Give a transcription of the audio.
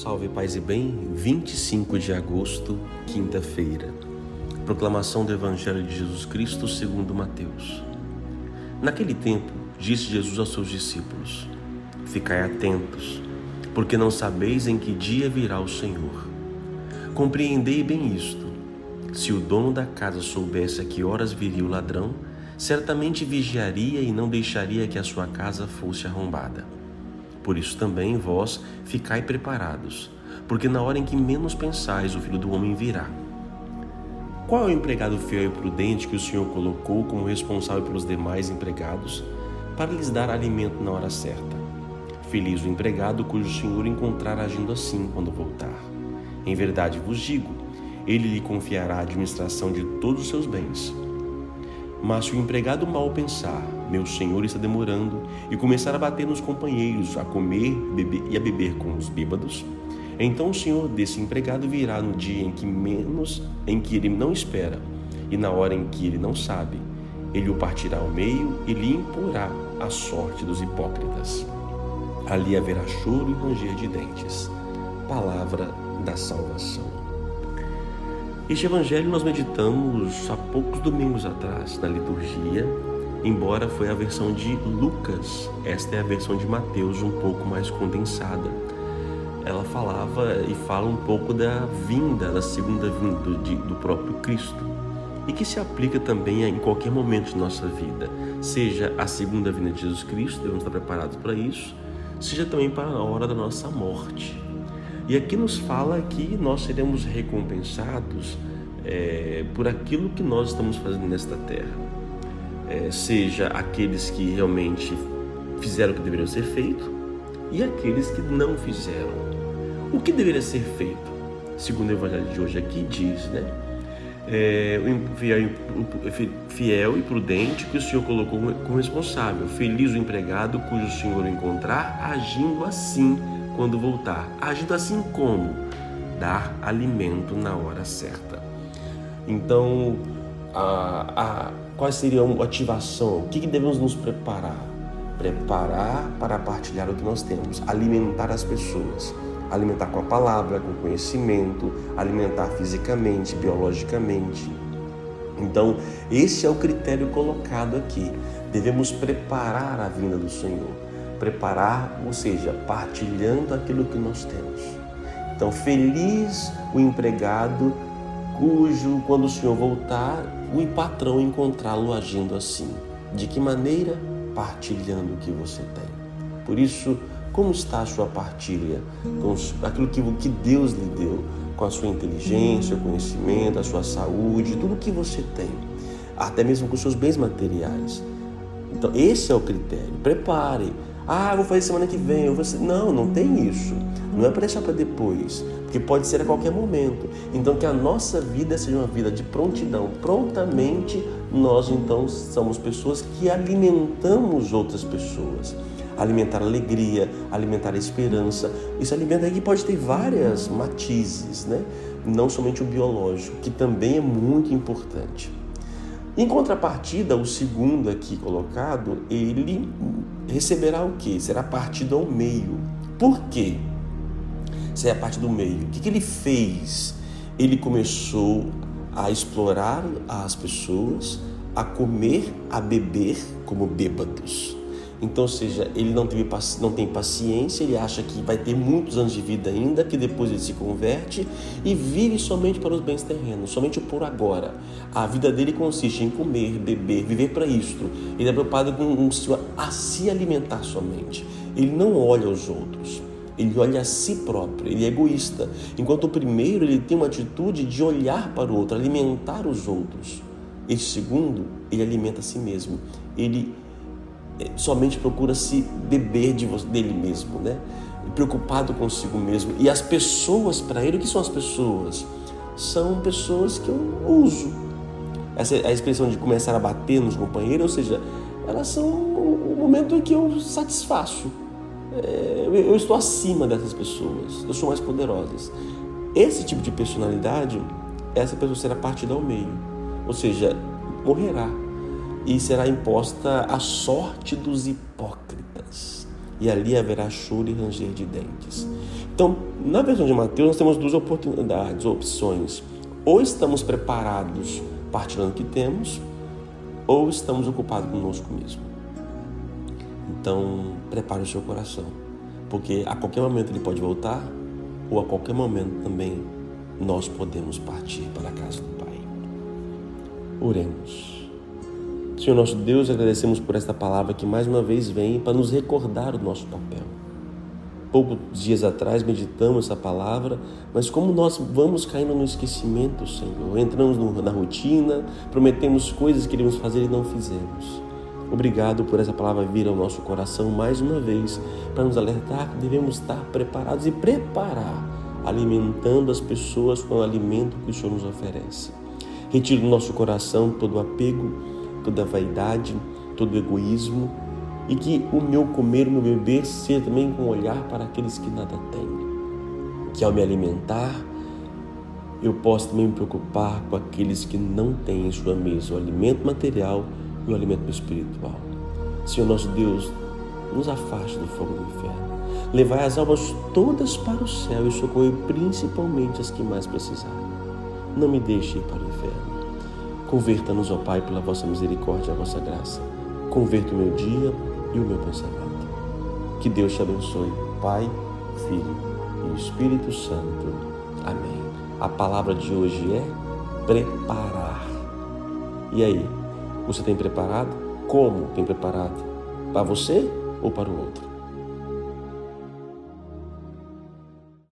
Salve Paz e Bem, 25 de agosto, quinta-feira. Proclamação do Evangelho de Jesus Cristo segundo Mateus. Naquele tempo, disse Jesus aos seus discípulos: Ficai atentos, porque não sabeis em que dia virá o Senhor. Compreendei bem isto. Se o dono da casa soubesse a que horas viria o ladrão, certamente vigiaria e não deixaria que a sua casa fosse arrombada. Por isso também vós ficai preparados, porque na hora em que menos pensais, o filho do homem virá. Qual é o empregado fiel e prudente que o Senhor colocou como responsável pelos demais empregados para lhes dar alimento na hora certa? Feliz o empregado cujo Senhor encontrar agindo assim quando voltar. Em verdade vos digo, ele lhe confiará a administração de todos os seus bens. Mas se o empregado mal pensar, meu senhor está demorando, e começar a bater nos companheiros, a comer beber, e a beber com os bêbados, então o senhor desse empregado virá no dia em que menos, em que ele não espera, e na hora em que ele não sabe, ele o partirá ao meio e lhe imporá a sorte dos hipócritas. Ali haverá choro e ranger de dentes. Palavra da salvação. Este evangelho nós meditamos há poucos domingos atrás na liturgia, embora foi a versão de Lucas, esta é a versão de Mateus um pouco mais condensada. Ela falava e fala um pouco da vinda, da segunda vinda do, do próprio Cristo e que se aplica também em qualquer momento de nossa vida, seja a segunda vinda de Jesus Cristo, devemos estar preparados para isso, seja também para a hora da nossa morte. E aqui nos fala que nós seremos recompensados é, por aquilo que nós estamos fazendo nesta terra. É, seja aqueles que realmente fizeram o que deveriam ser feito e aqueles que não fizeram. O que deveria ser feito? Segundo o Evangelho de hoje aqui diz, né? É, fiel e prudente que o Senhor colocou como responsável. Feliz o empregado cujo Senhor o encontrar agindo assim quando voltar. Agindo assim como? Dar alimento na hora certa. Então, a, a, qual seria a motivação? O que, que devemos nos preparar? Preparar para partilhar o que nós temos, alimentar as pessoas, alimentar com a palavra, com conhecimento, alimentar fisicamente, biologicamente. Então, esse é o critério colocado aqui. Devemos preparar a vinda do Senhor preparar, ou seja, partilhando aquilo que nós temos. Então, feliz o empregado cujo, quando o Senhor voltar, o patrão encontrá-lo agindo assim. De que maneira? Partilhando o que você tem. Por isso, como está a sua partilha com aquilo que Deus lhe deu, com a sua inteligência, o conhecimento, a sua saúde, tudo que você tem, até mesmo com os seus bens materiais. Então, esse é o critério. Prepare ah, vou fazer semana que vem. Eu vou... Não, não tem isso. Não é para deixar para depois, porque pode ser a qualquer momento. Então, que a nossa vida seja uma vida de prontidão. Prontamente, nós então somos pessoas que alimentamos outras pessoas. Alimentar alegria, alimentar esperança. Esse alimento aqui pode ter várias matizes, né? Não somente o biológico, que também é muito importante. Em contrapartida, o segundo aqui colocado, ele receberá o que? Será partido ao meio. Por quê? Será parte do meio. O que, que ele fez? Ele começou a explorar as pessoas, a comer, a beber como bêbados. Então, ou seja, ele não, teve, não tem paciência, ele acha que vai ter muitos anos de vida ainda, que depois ele se converte e vive somente para os bens terrenos, somente por agora. A vida dele consiste em comer, beber, viver para isto. Ele é preocupado com a se alimentar somente. Ele não olha aos outros. Ele olha a si próprio, ele é egoísta. Enquanto o primeiro, ele tem uma atitude de olhar para o outro, alimentar os outros. Este segundo, ele alimenta a si mesmo. Ele somente procura se beber de, dele mesmo, né? Preocupado consigo mesmo. E as pessoas para ele, o que são as pessoas? São pessoas que eu uso. Essa é a expressão de começar a bater nos companheiros, ou seja, elas são o momento em que eu satisfaço. É, eu estou acima dessas pessoas, eu sou mais poderosas. Esse tipo de personalidade, essa pessoa será partida ao meio, ou seja, morrerá e será imposta a sorte dos hipócritas. E ali haverá choro e ranger de dentes. Então, na versão de Mateus nós temos duas oportunidades, opções. Ou estamos preparados partilhando o que temos, ou estamos ocupados conosco mesmo. Então, prepare o seu coração, porque a qualquer momento ele pode voltar, ou a qualquer momento também nós podemos partir para a casa do Pai. Oremos. Senhor nosso Deus, agradecemos por esta palavra que mais uma vez vem para nos recordar o nosso papel. Poucos dias atrás meditamos essa palavra, mas como nós vamos caindo no esquecimento, Senhor, entramos na rotina, prometemos coisas que queríamos fazer e não fizemos. Obrigado por essa palavra vir ao nosso coração mais uma vez, para nos alertar que devemos estar preparados e preparar, alimentando as pessoas com o alimento que o Senhor nos oferece. Retire do nosso coração todo apego, toda vaidade, todo egoísmo e que o meu comer, o meu beber seja também com olhar para aqueles que nada têm. Que ao me alimentar, eu possa também me preocupar com aqueles que não têm em sua mesa o alimento material e o alimento espiritual. Senhor nosso Deus, nos afaste do fogo do inferno. Levai as almas todas para o céu e socorre principalmente as que mais precisarem. Não me deixe ir para o inferno. Converta-nos, ó Pai, pela vossa misericórdia e a vossa graça. Converta o meu dia e o meu pensamento. Que Deus te abençoe, Pai, Filho e Espírito Santo. Amém. A palavra de hoje é preparar. E aí, você tem preparado? Como tem preparado? Para você ou para o outro?